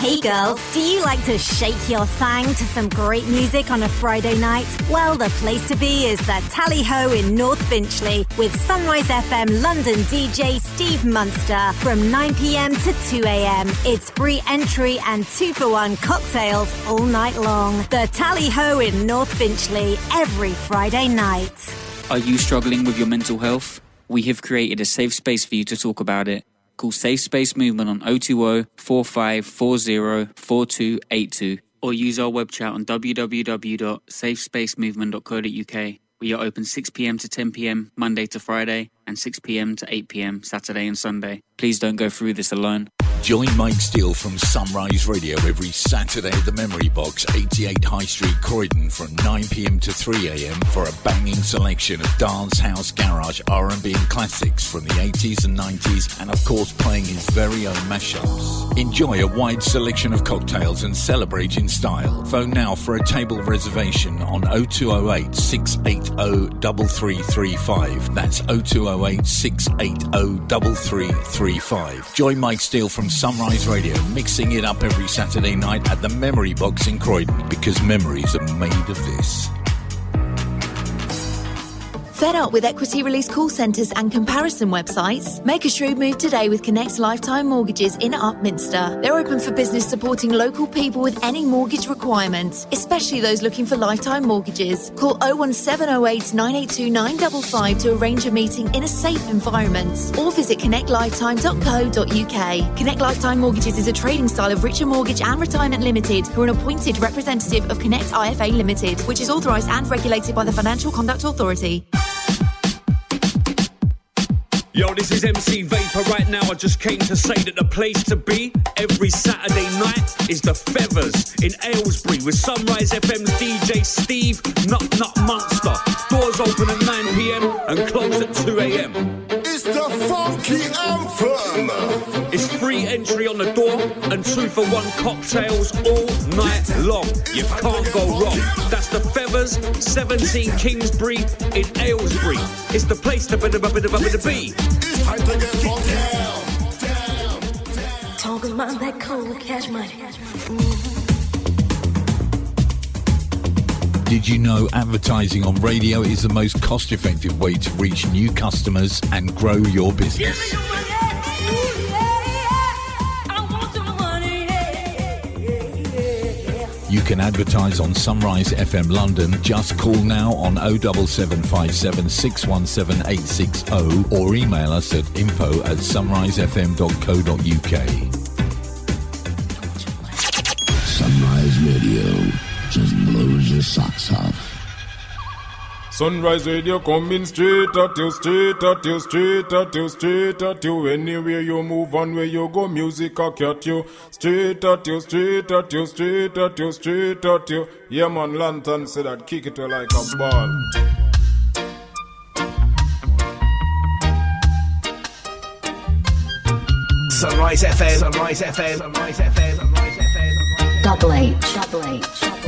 Hey girls, do you like to shake your thang to some great music on a Friday night? Well, the place to be is the Tally Ho in North Finchley with Sunrise FM London DJ Steve Munster from 9pm to 2am. It's free entry and two for one cocktails all night long. The Tally Ho in North Finchley every Friday night. Are you struggling with your mental health? We have created a safe space for you to talk about it. Call Safe Space Movement on 020 4540 4282 or use our web chat on www.safespacemovement.co.uk. We are open 6pm to 10pm Monday to Friday and 6pm to 8pm Saturday and Sunday. Please don't go through this alone. Join Mike Steel from Sunrise Radio every Saturday at the Memory Box, 88 High Street, Croydon, from 9pm to 3am for a banging selection of dance, house, garage, R&B and classics from the 80s and 90s, and of course playing his very own mashups. Enjoy a wide selection of cocktails and celebrate in style. Phone now for a table reservation on 0208 680 3335. That's 0208 680 3335. Join Mike Steel from Sunrise Radio, mixing it up every Saturday night at the Memory Box in Croydon because memories are made of this. Fed up with equity release call centres and comparison websites? Make a shrewd move today with Connect Lifetime Mortgages in Upminster. They're open for business supporting local people with any mortgage requirements, especially those looking for lifetime mortgages. Call 01708 982 955 to arrange a meeting in a safe environment or visit connectlifetime.co.uk. Connect Lifetime Mortgages is a trading style of Richer Mortgage and Retirement Limited, who are an appointed representative of Connect IFA Limited, which is authorised and regulated by the Financial Conduct Authority. Yo, this is MC Vapor right now. I just came to say that the place to be every Saturday night is the Feathers in Aylesbury with Sunrise FM's DJ Steve Nut Nut Monster. Doors open at 9 pm and close at 2 am. It's the funky anthem. It's free entry on the door and two for one cocktails all night long. You can't go wrong. That's the Feathers, 17 Kingsbury in Aylesbury. It's the place to be. to be- to be. It's time to get down. Talking about that cold cash money. Did you know advertising on radio is the most cost effective way to reach new customers and grow your business? You can advertise on Sunrise FM London. Just call now on 07757 617 860 or email us at info at sunrisefm.co.uk. Sunrise Radio just blows your socks off. Sunrise Radio coming straight at you, straight at you, straight at you, straight at you. Anywhere you move on, where you go, music a cat you. Straight at you, straight at you, straight at you, straight at you. Yeah, man, Lantern said that kick it like a ball. Sunrise FM. Sunrise FM. Sunrise FM. Sunrise FM. Double H. Double H. Double H.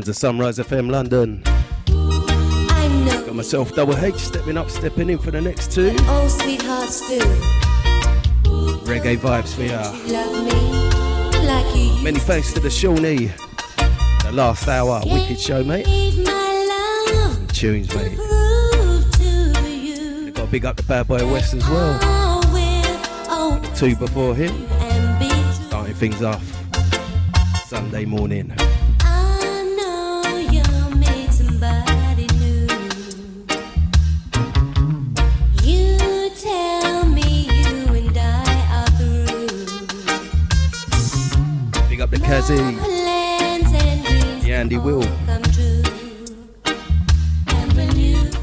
sounds of Sunrise FM London. Got myself double H stepping up, stepping in for the next two. Sweethearts do. Reggae vibes for ya. Like Many thanks to the Shawnee. The last hour, wicked show, mate. Some tunes, mate. Got to big up the bad boy West as well. Two before him. Starting things off Sunday morning. Kazzy. Yeah, Andy Will.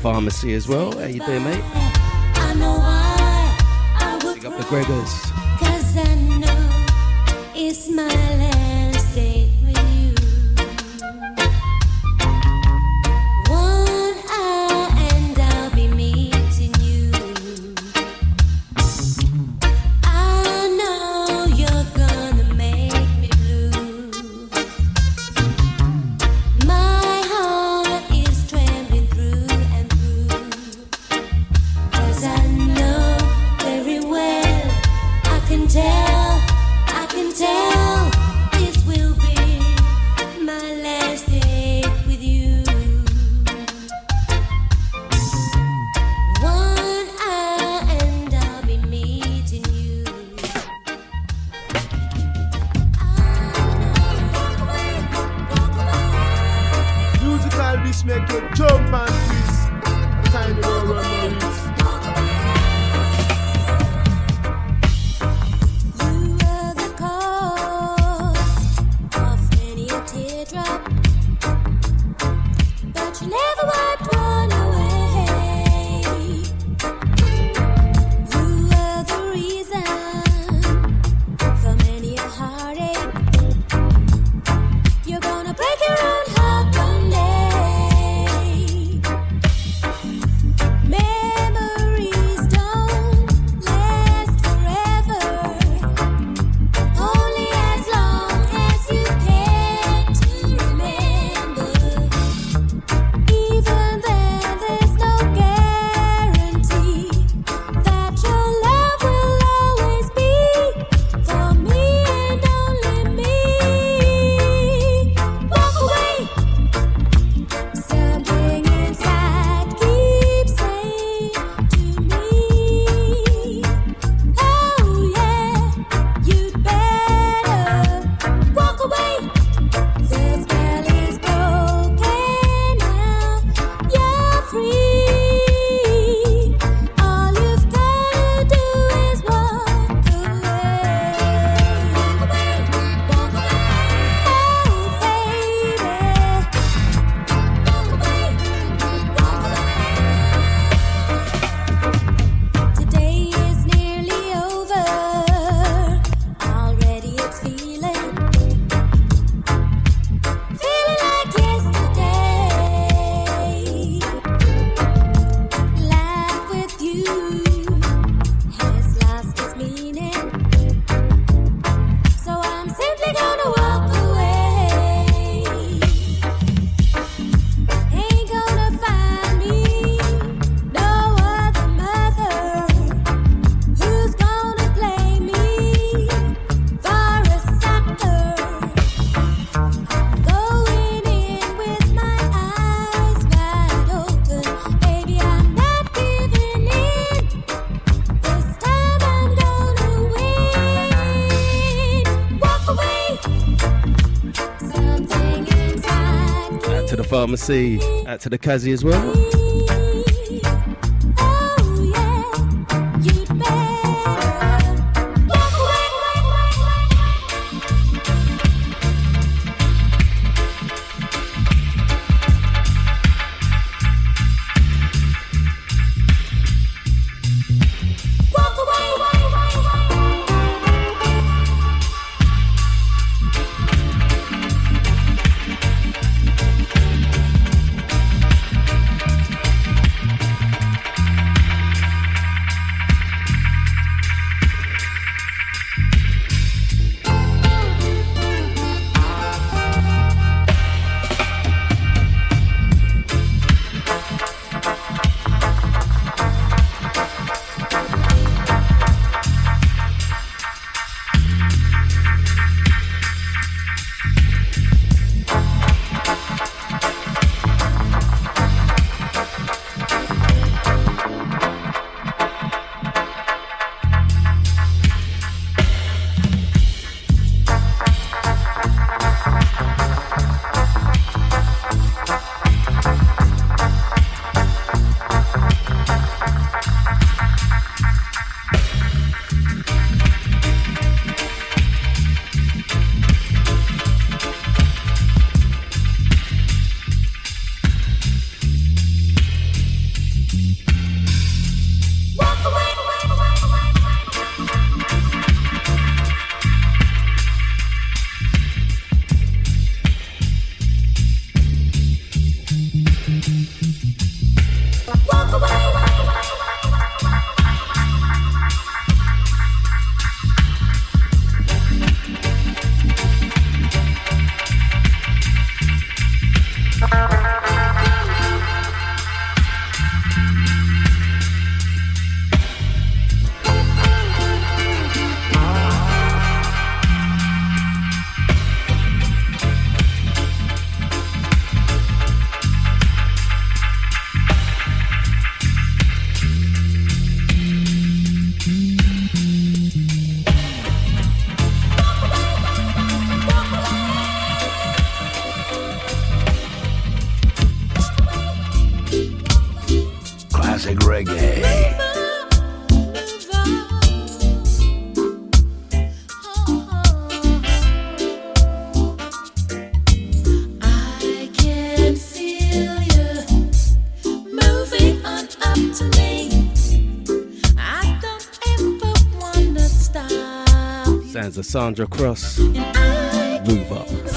Pharmacy as well. How you doing, mate? Big up the Gregors. want see out to the Kazi as well. Sandra Cross. Move up.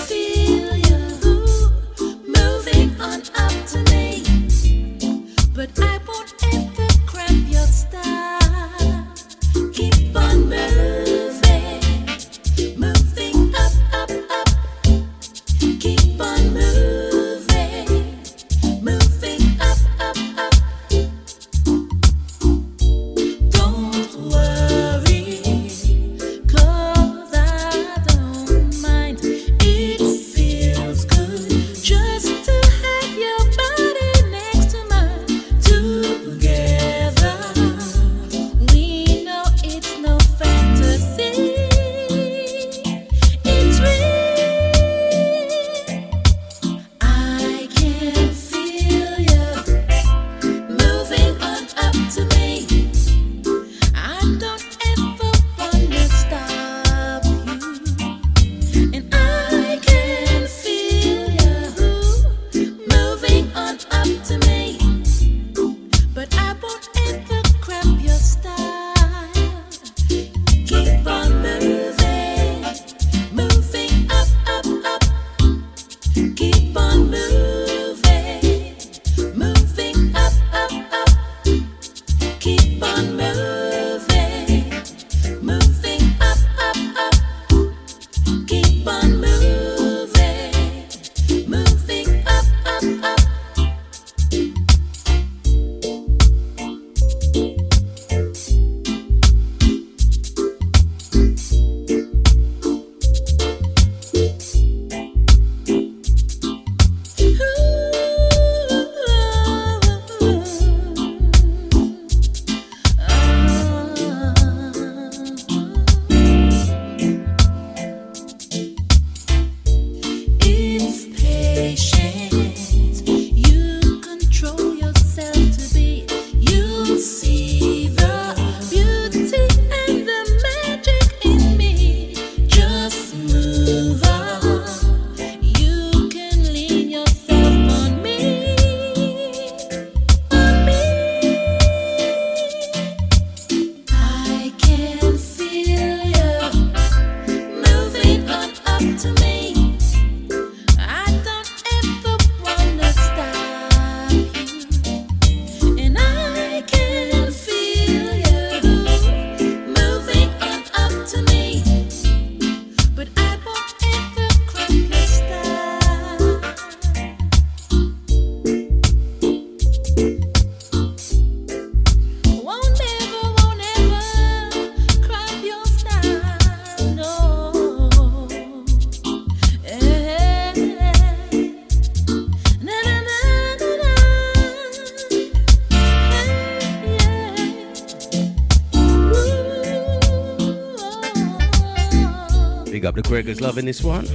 Big up the Quakers loving this one.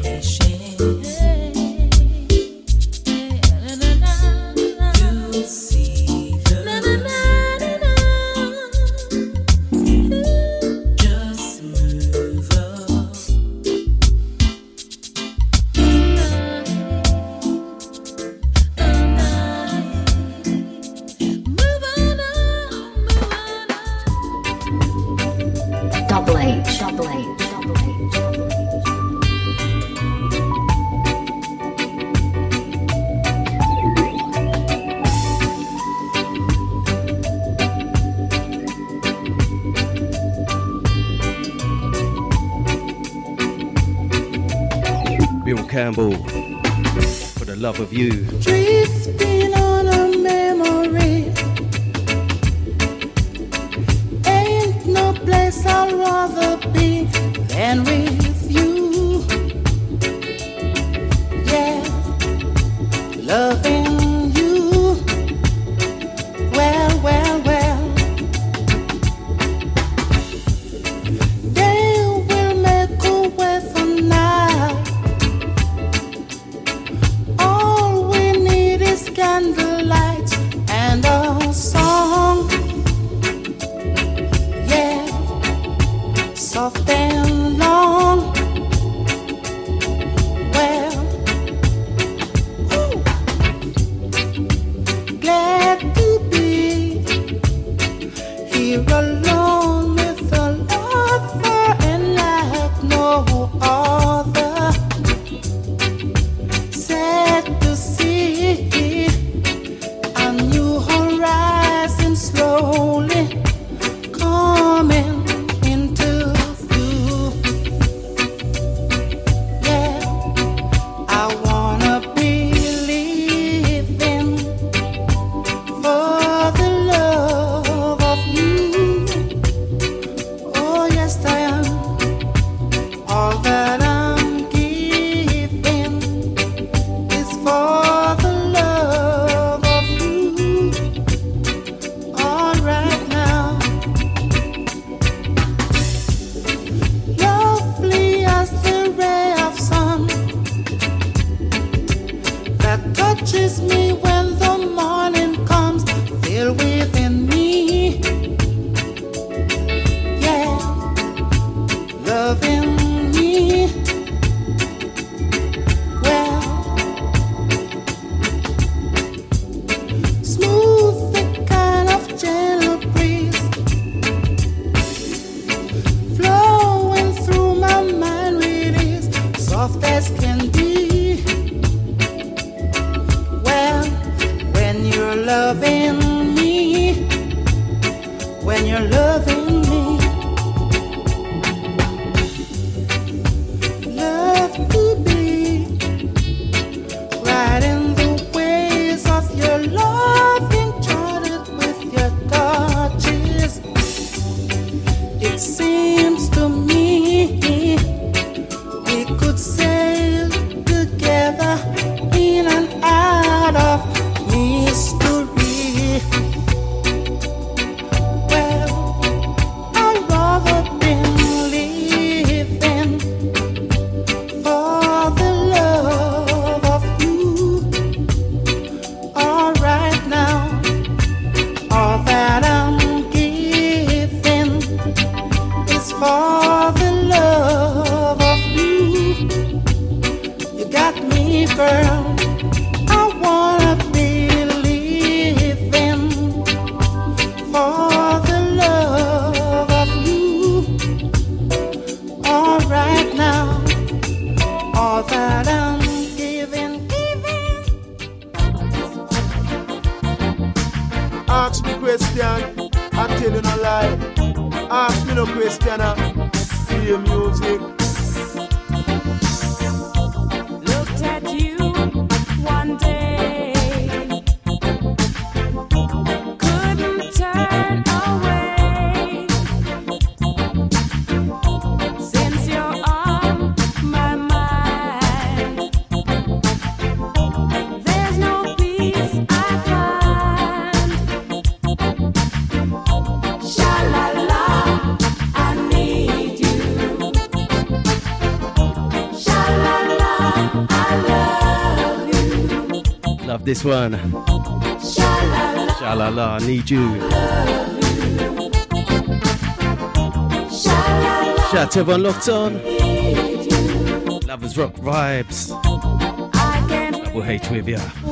This one. sha la la, need you. Shout out to everyone locked on. Lovers rock vibes. Double H with ya.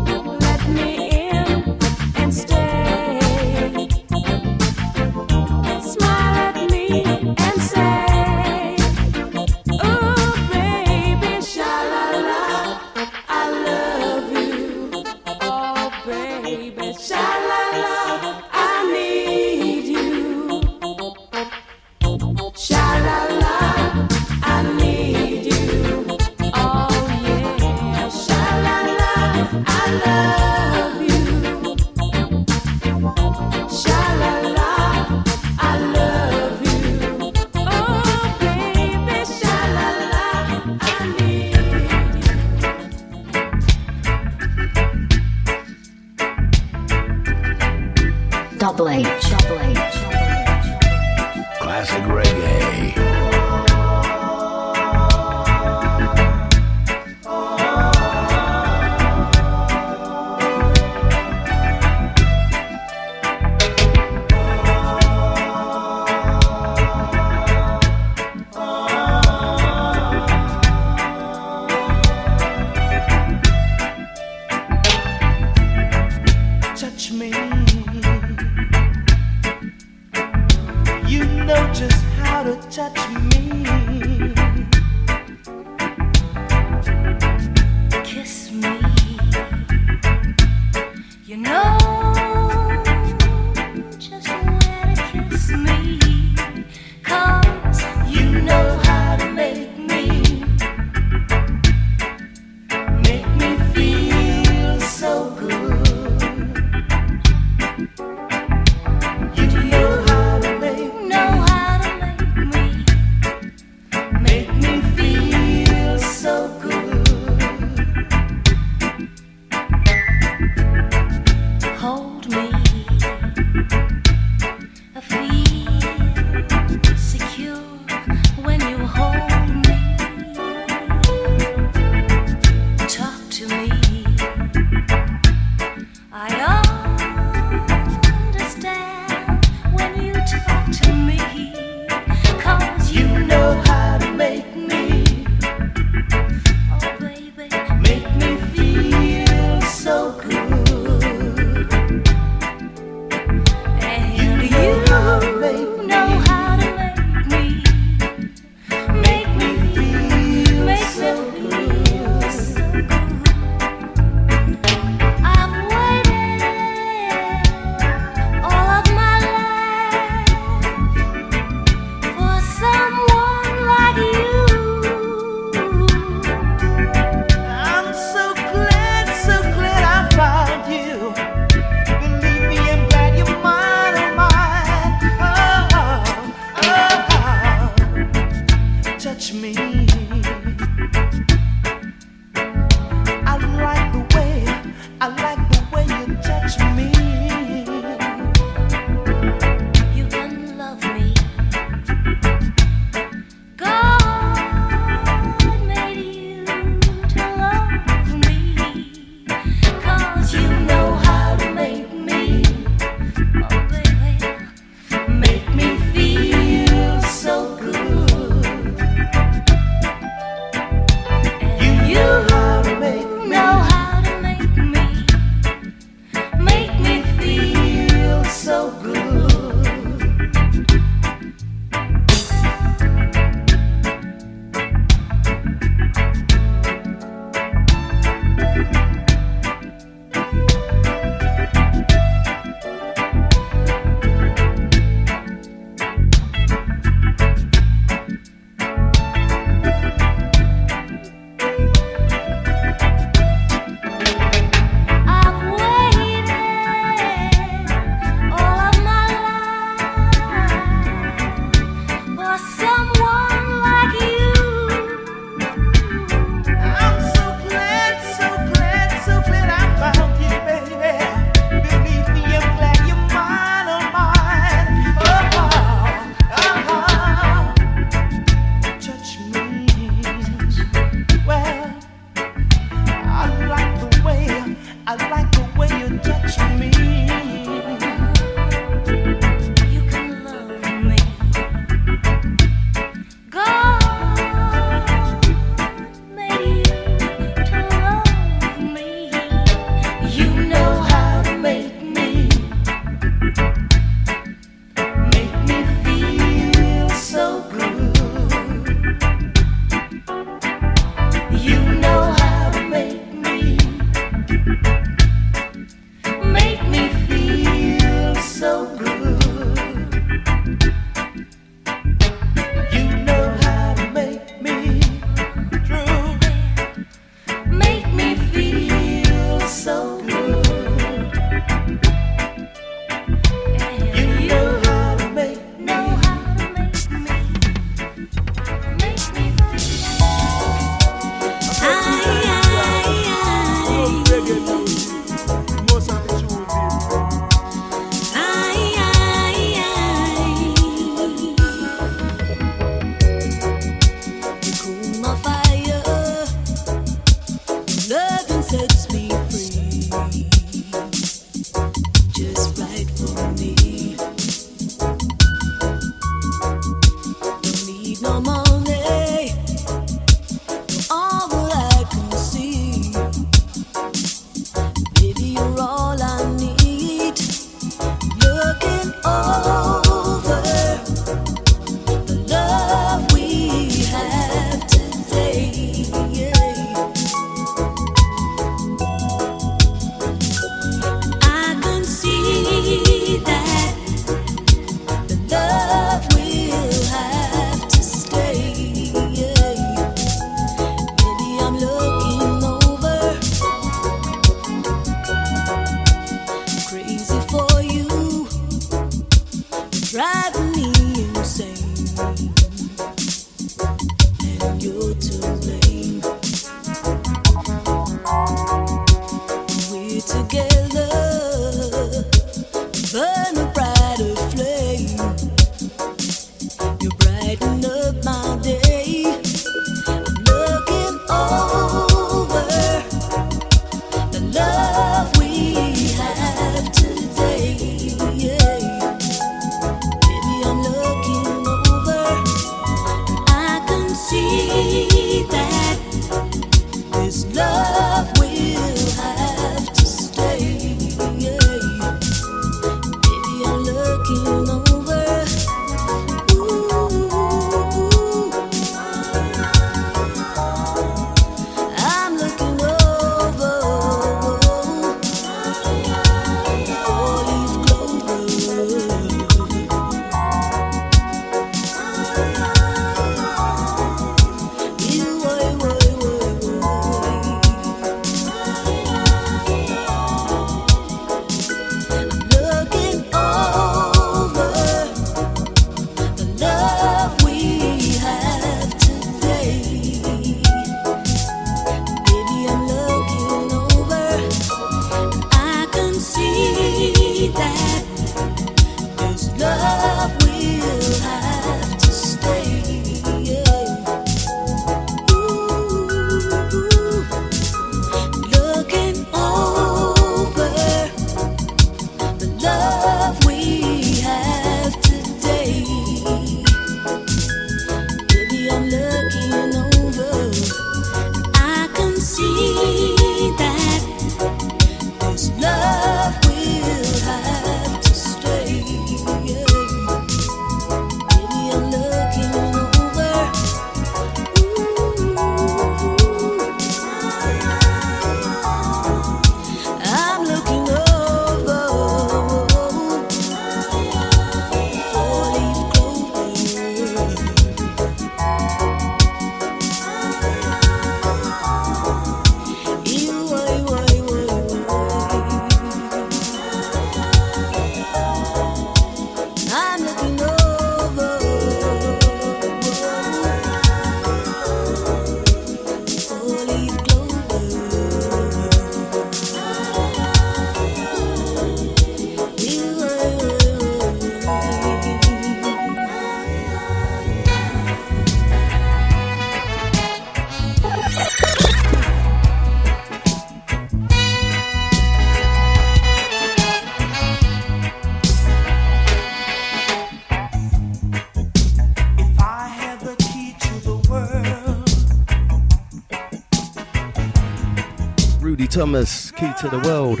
Thomas, Key to the World.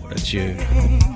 What a tune.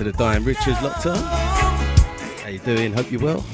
to the dying Richard Lockton. How you doing? Hope you're well.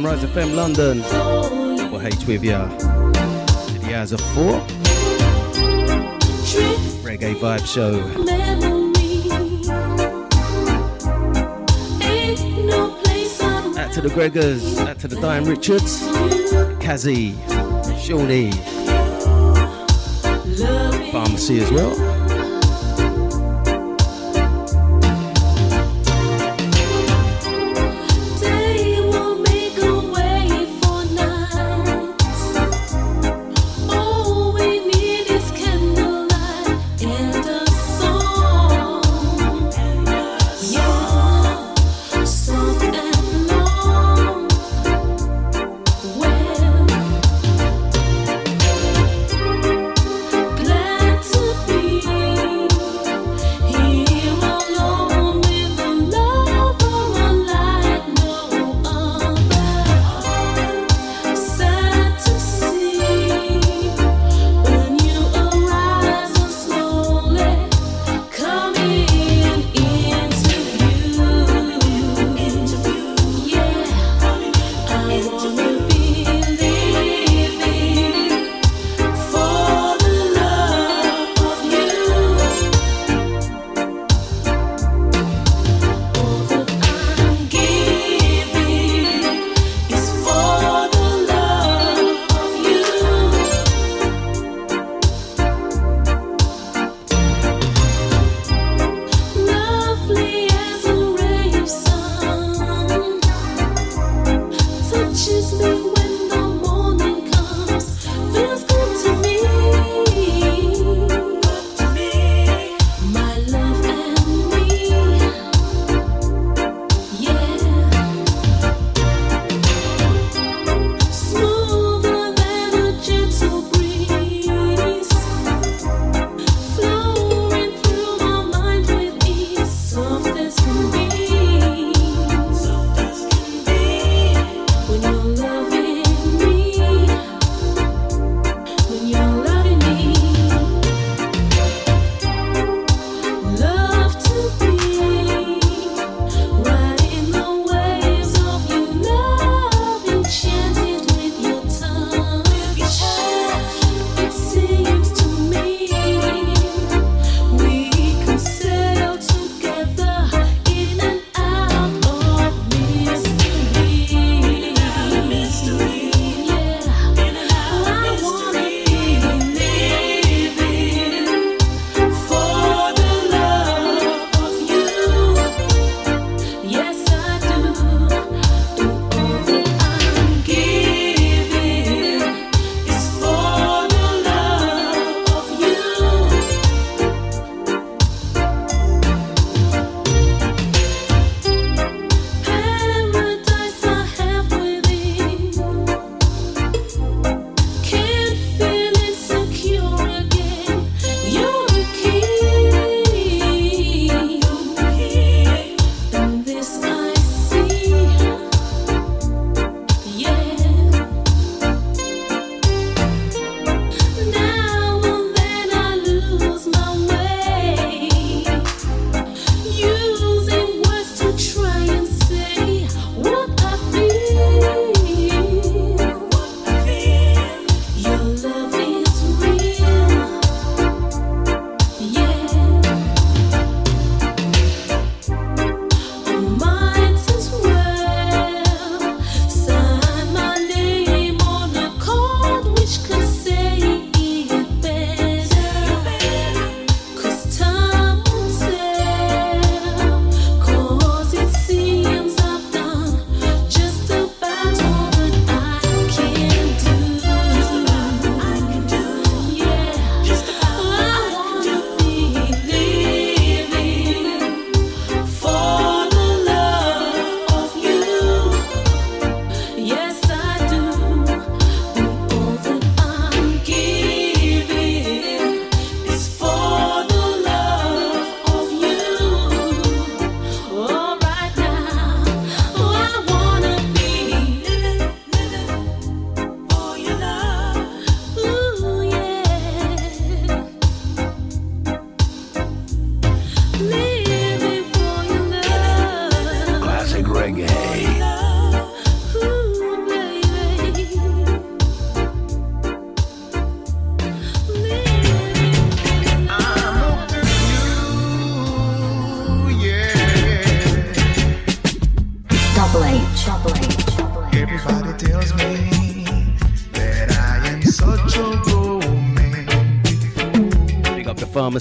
Sunrise FM London. We'll hate with ya. The hours of four. Reggae Vibe Show. to the Gregors, that to the Diane Richards, Kazzy, Shawnee, Pharmacy as well.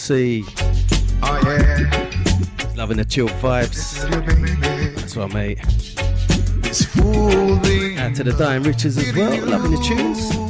C. Oh, yeah. Loving the chill vibes. That's what, mate. It's fooling. And to the Diane Richards as well. Loving the tunes.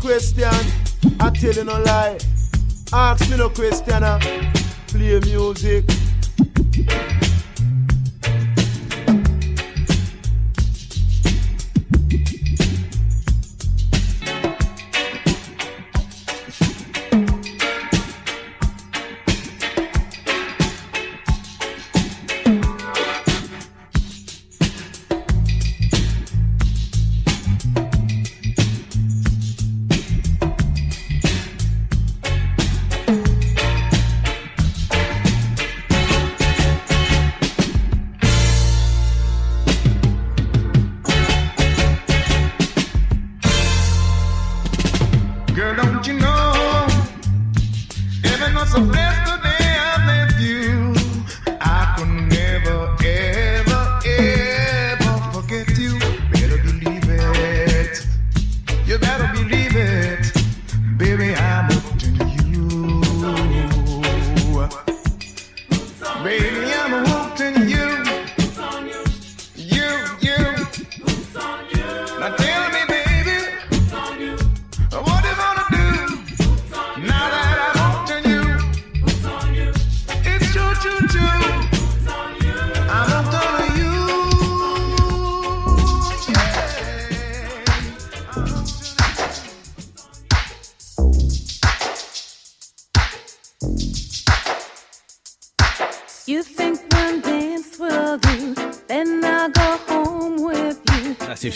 question, I tell you no lie. Ask me no question, uh. play music.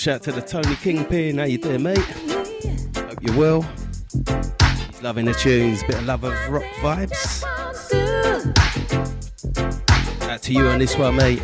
shout to the Tony Kingpin. How you doing, mate? Hope you're well. He's loving the tunes. Bit of love of rock vibes. Out to you on this one, mate.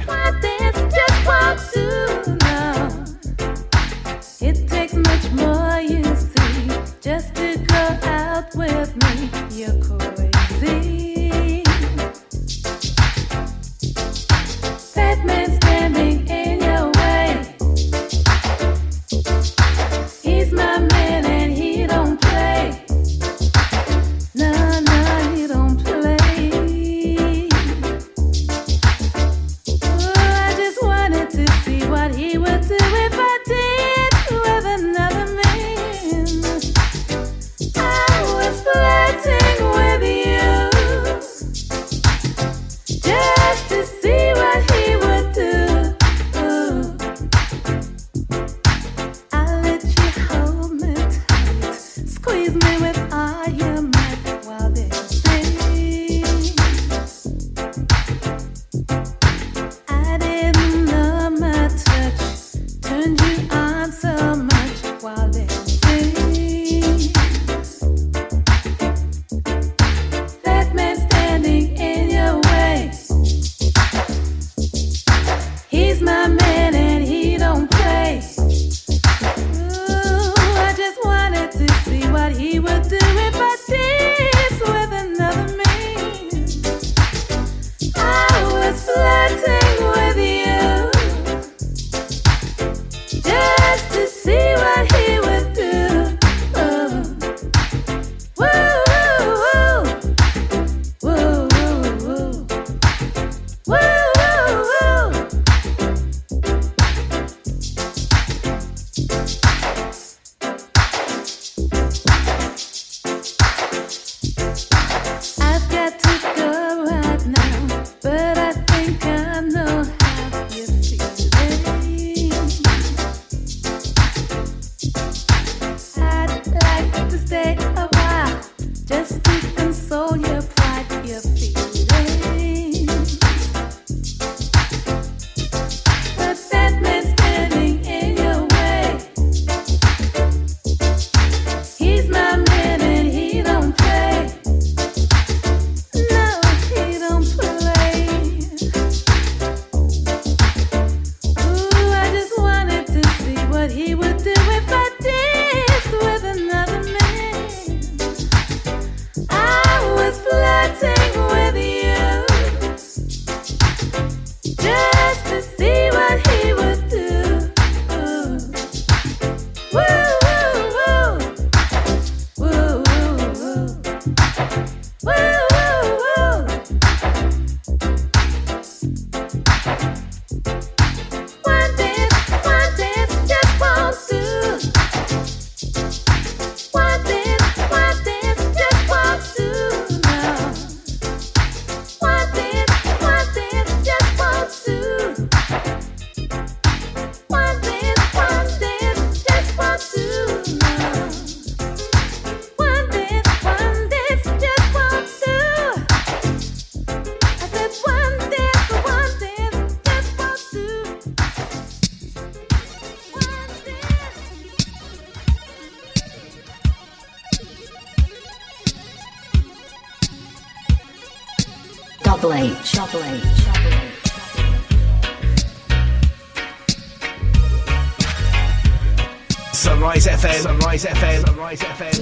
FM. Sunrise FM.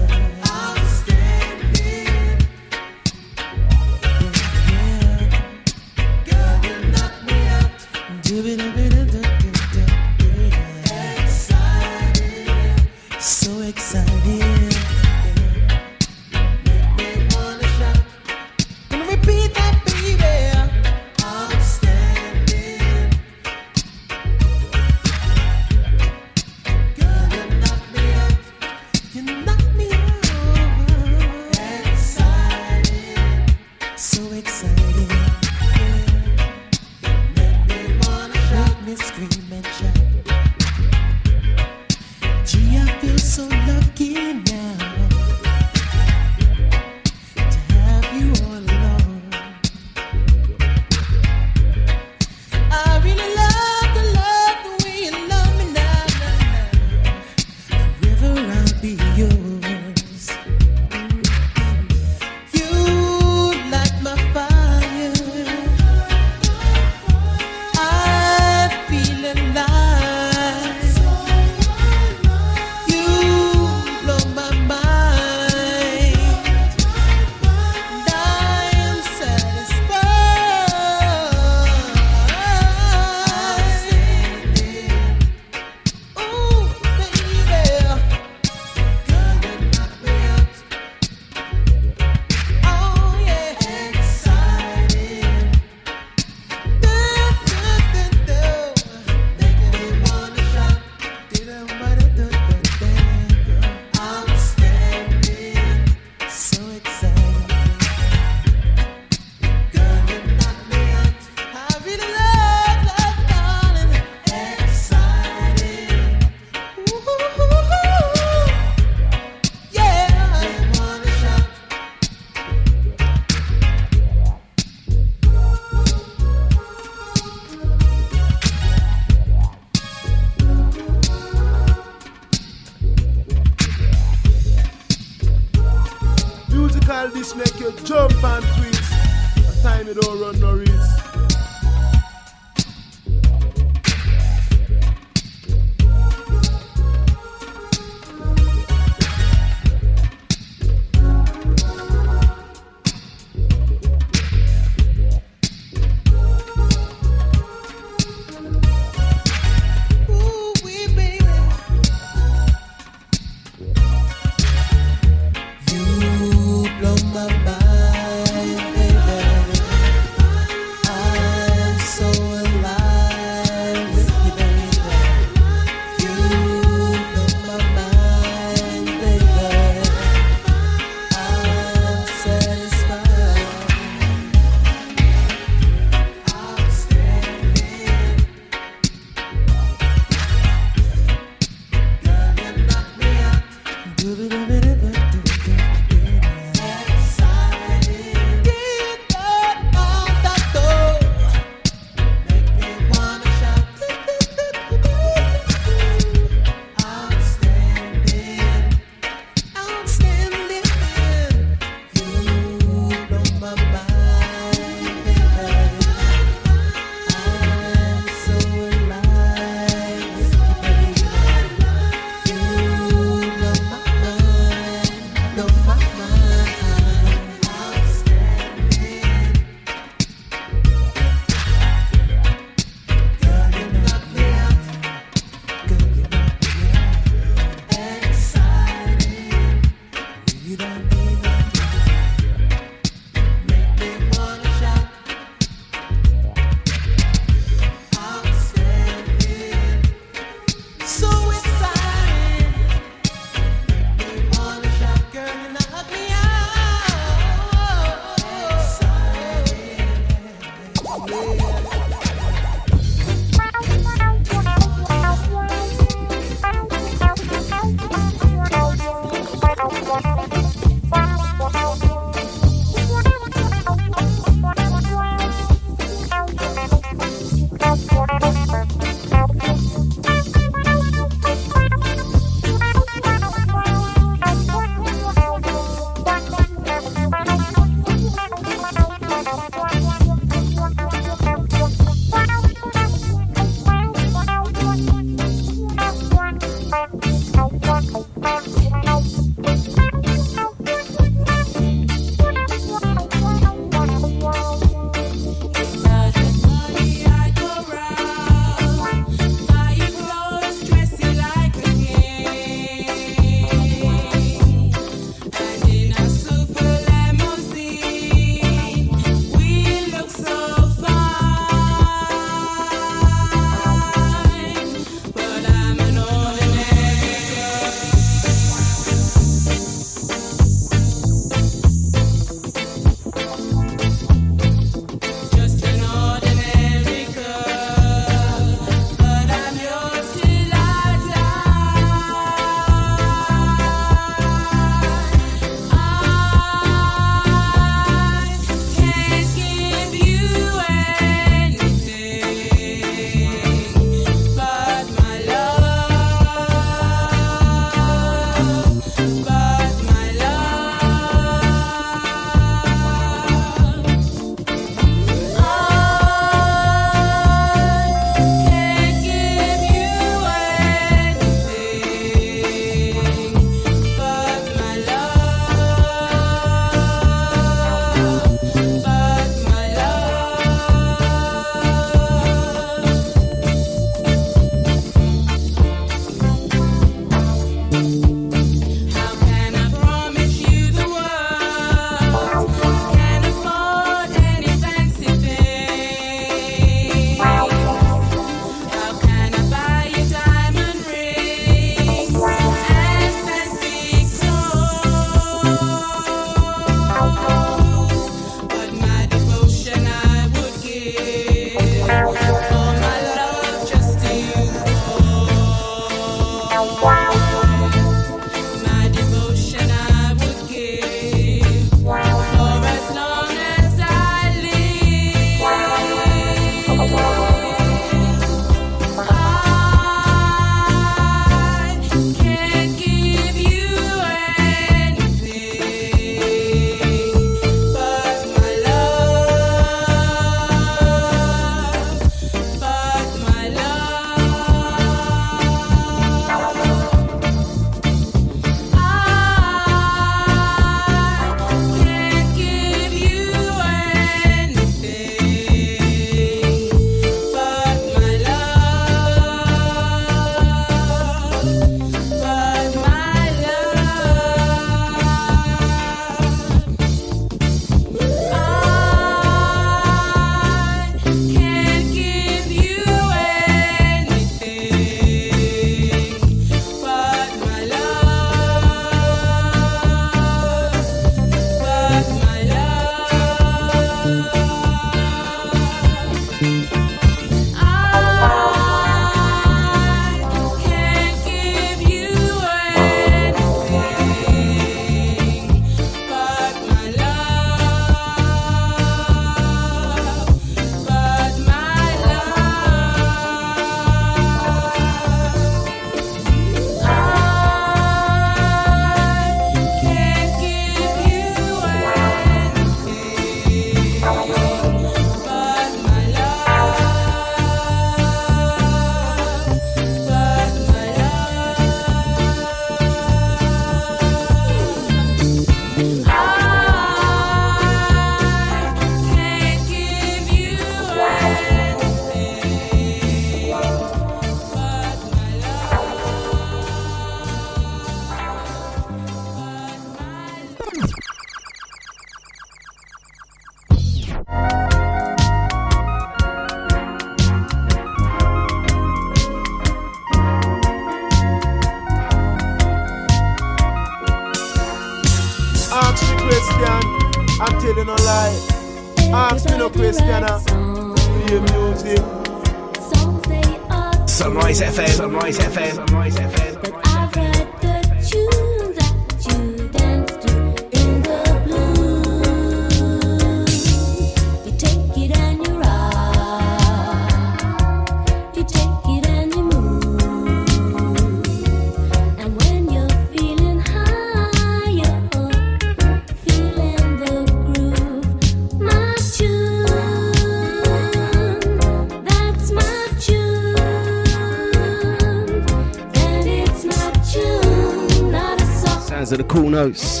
Notes.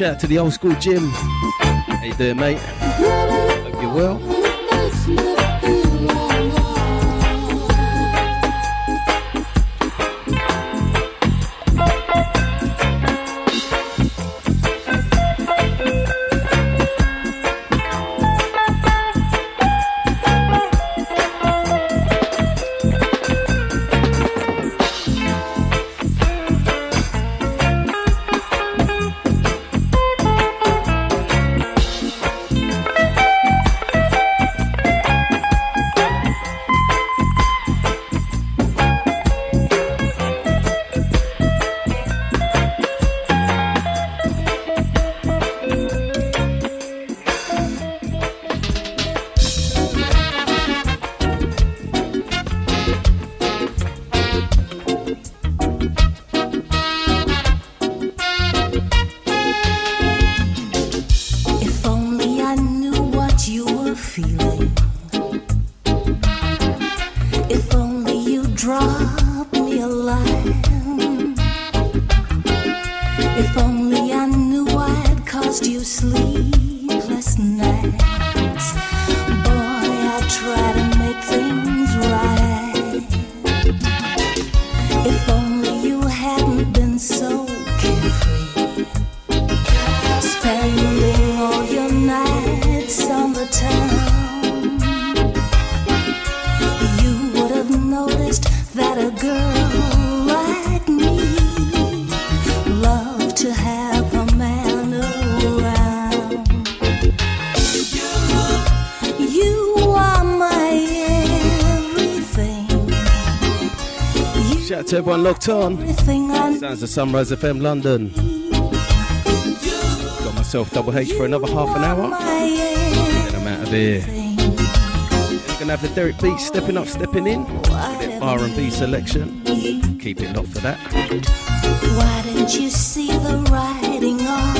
Shout out to the old school Jim. How you doing, mate? Hope you're well. locked on. Sounds of Sunrise FM London. Got myself double H for another half an hour. Then I'm out of here. Gonna have the Derek Beach stepping up, stepping in. R&B selection. Keep it locked for that. Why didn't you see the writing on?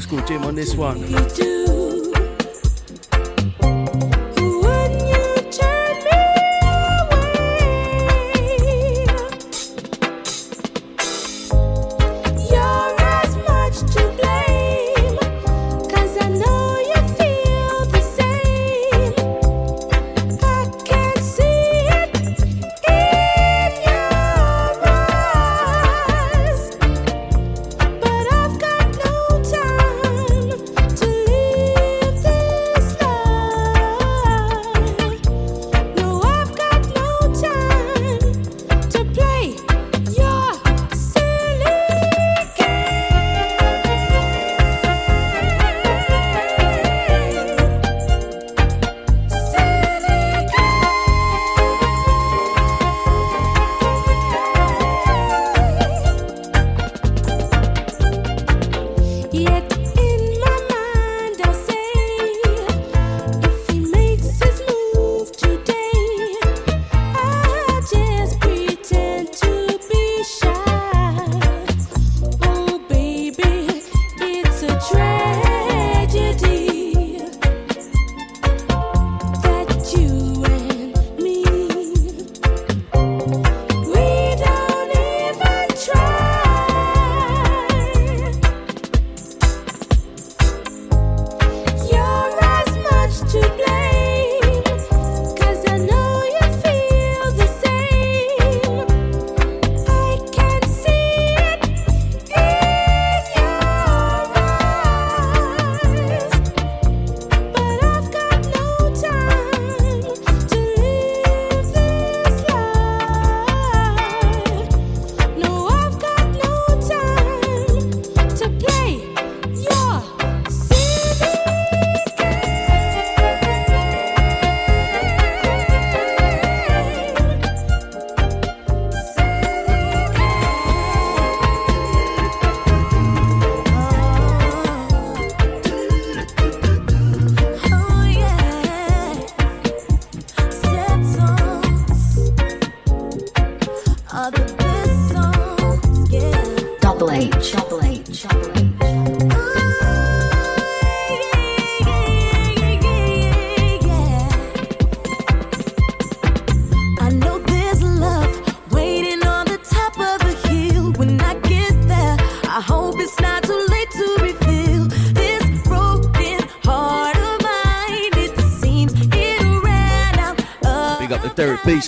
School Jim on this one.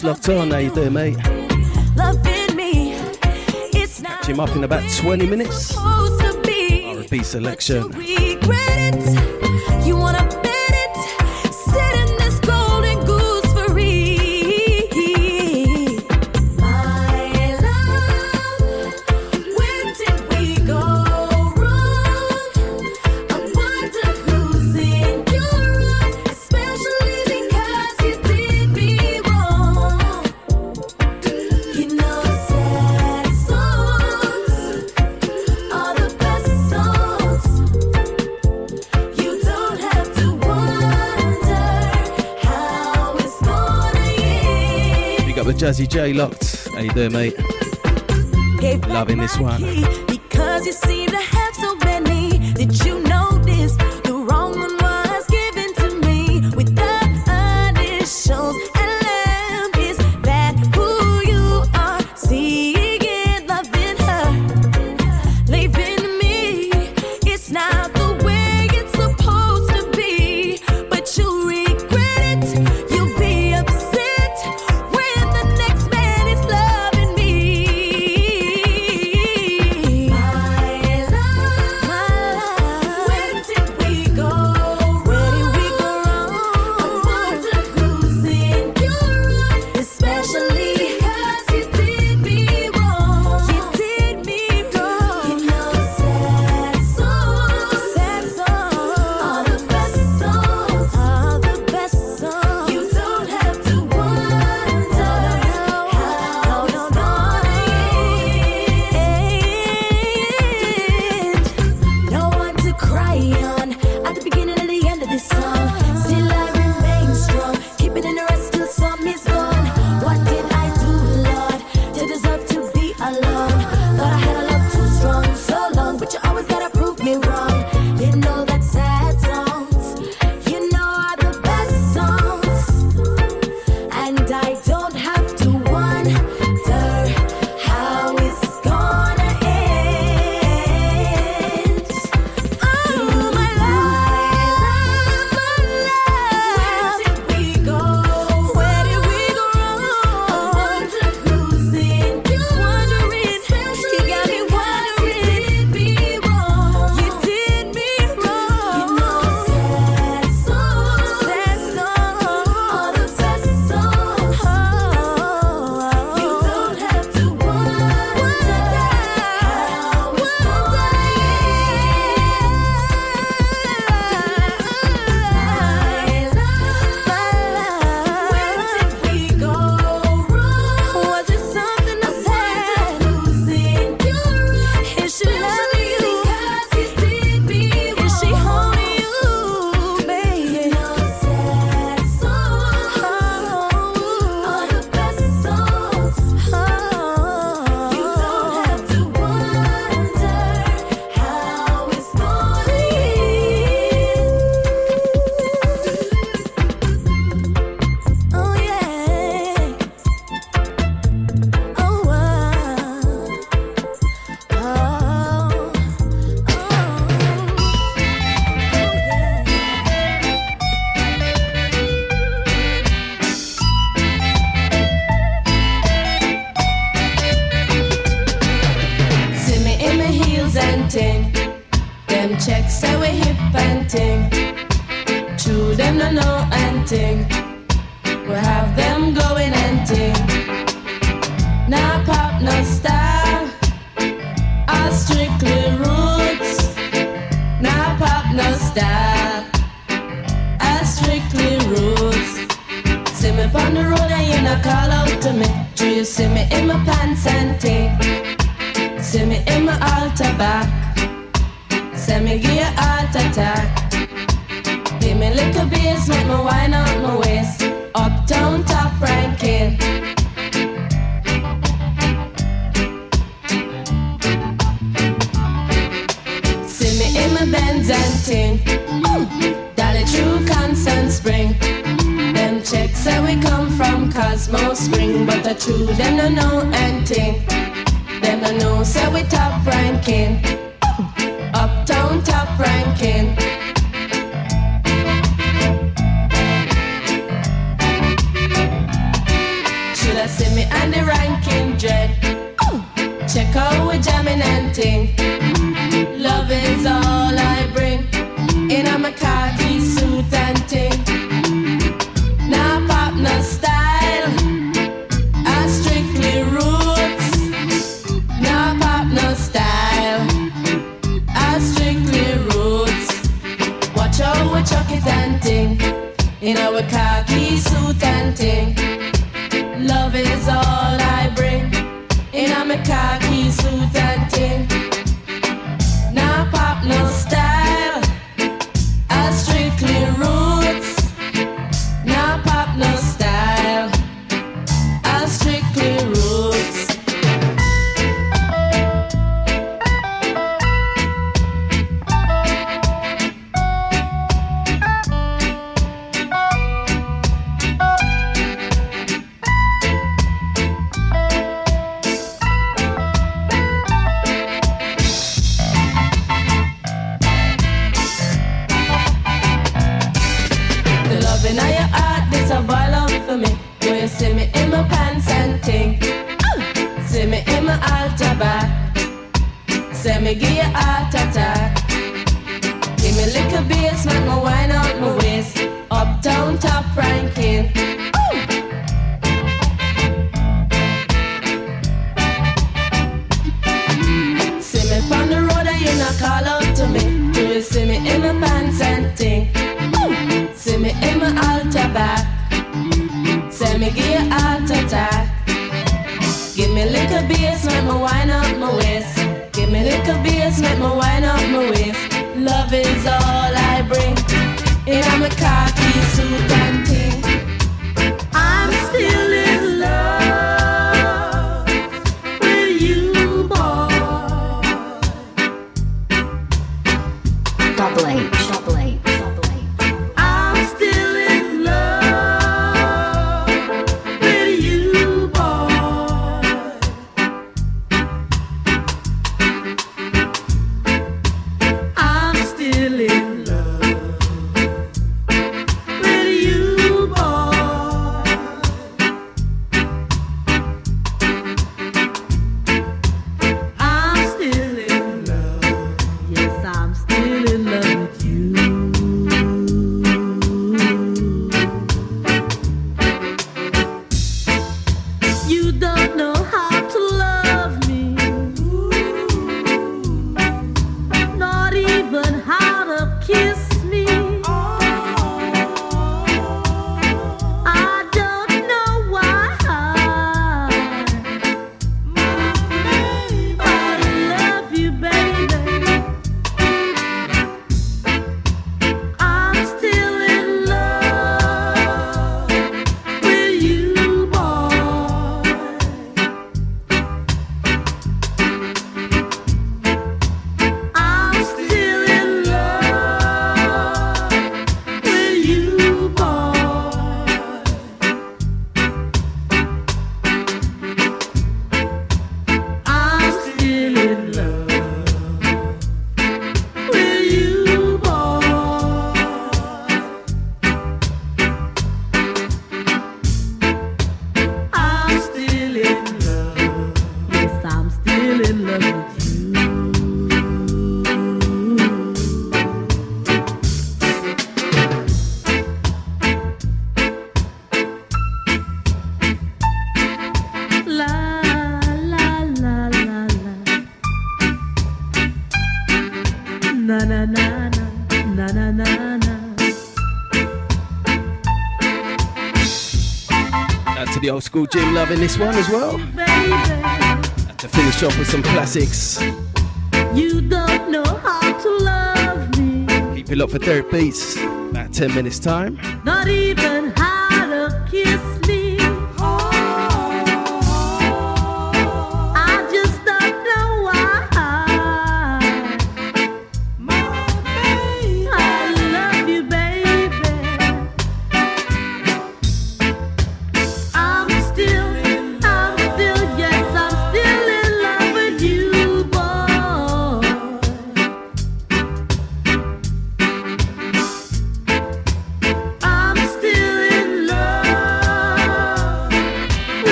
Love Lofton. How you doing, mate? Catch him up in about 20 minutes. R&B selection. Jazzy J Locked. How you doing, mate? Gave Loving this one. Because you seem to have so many. Did you school Jim loving this one as well. Baby. Finish off with some classics. You don't know how to love me. Keep it up for third Beats. About 10 minutes time. Not even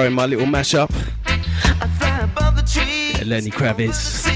throwing my little mashup. Lenny Kravitz.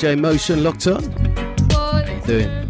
DJ Motion locked on. Doing.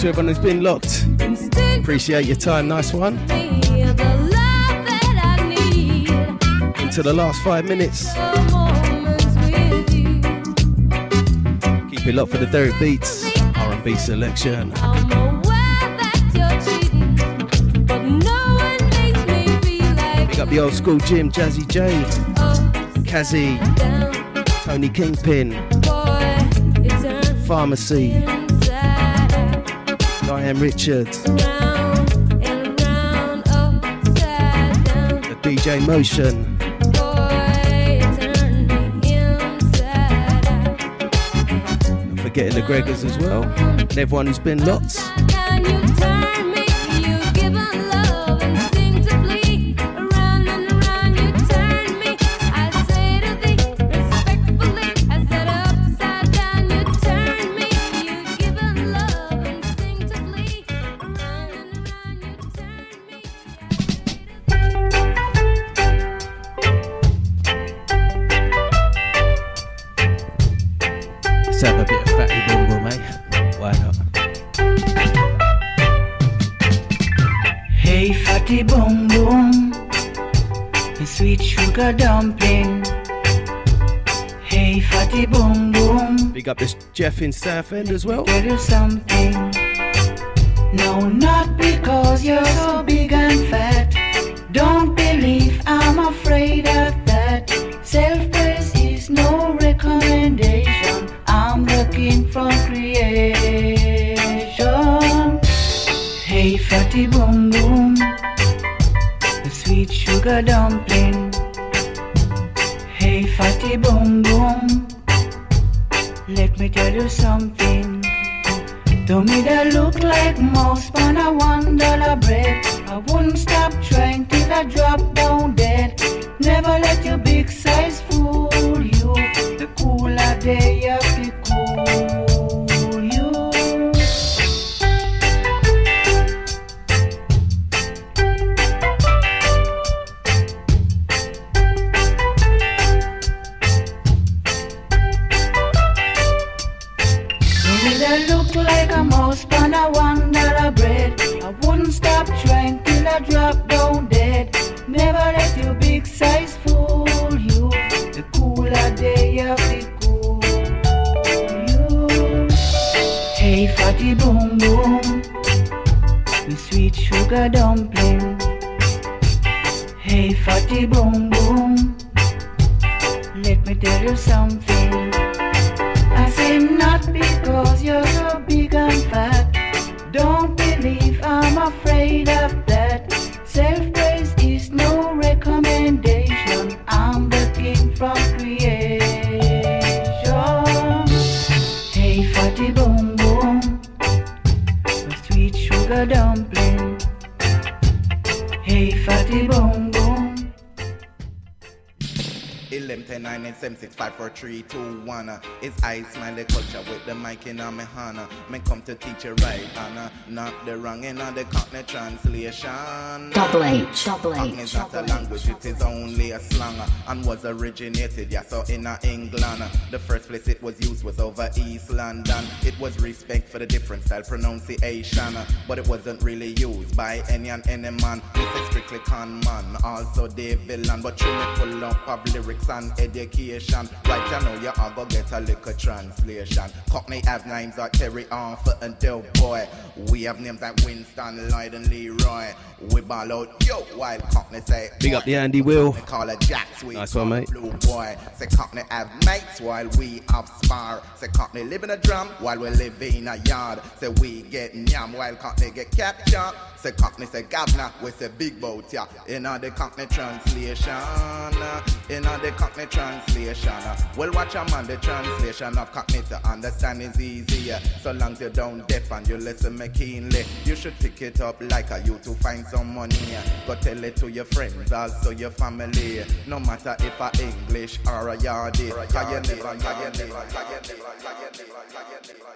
To everyone who's been locked. Appreciate your time. Nice one. Into the last five minutes. Keep it locked for the Derek Beats R&B selection. Big up the old school Jim, Jazzy J, Kazzy, Tony Kingpin, Pharmacy, Diane Richards, the DJ Motion. Forgetting the Gregors as well, and everyone who's been locked. Up this Jeff in Southend as well. tell something. No, not because you're so big and fat. Don't believe I'm afraid of that. Self praise is no recommendation. I'm looking for creation. Hey, fatty boom boom, the sweet sugar dumpling. Hey, fatty boom me tell you something. To me that look like mouse on a one dollar bread. I wouldn't stop trying till I drop down dead. Never let your big size fool you. The cooler day of 6, 5, 4, 3, 2, 1. Uh, it's I, mic in my hand. Me come to teach you right, and not the wrong in the Cockney translation. Double H, double Cockney H, is not a language, it is only a slang uh, and was originated, yeah, so in uh, England. The first place it was used was over East London. It was respect for the different style pronunciation, uh, but it wasn't really used by any and any man. We say strictly con man, also the villain, but truly full up of lyrics and education. Right, you know you are gonna get a little translation. Cockney have names like Terry Arthur and Del Boy. We have names like Winston, Lloyd, and Leroy. We ball out, yo, while Cockney say, Big up the Andy Will. we call it Jack Sweet. Nice one, mate. Blue boy. Say Cockney have mates while we have spar. Say Cockney live in a drum while we live in a yard. Say we get nyam while Cockney get captured. Say Cockney say governor, we say big boat, yeah. In all the Cockney translation. uh, In all the Cockney translation. uh, Well, watch a man, the translation of Cockney to understand is easier. So long as you don't deaf and you listen me keenly. You should pick it up like a you to find some money. Go tell it to your friends, also your family. No matter if a English or a Yardie. You never, you never.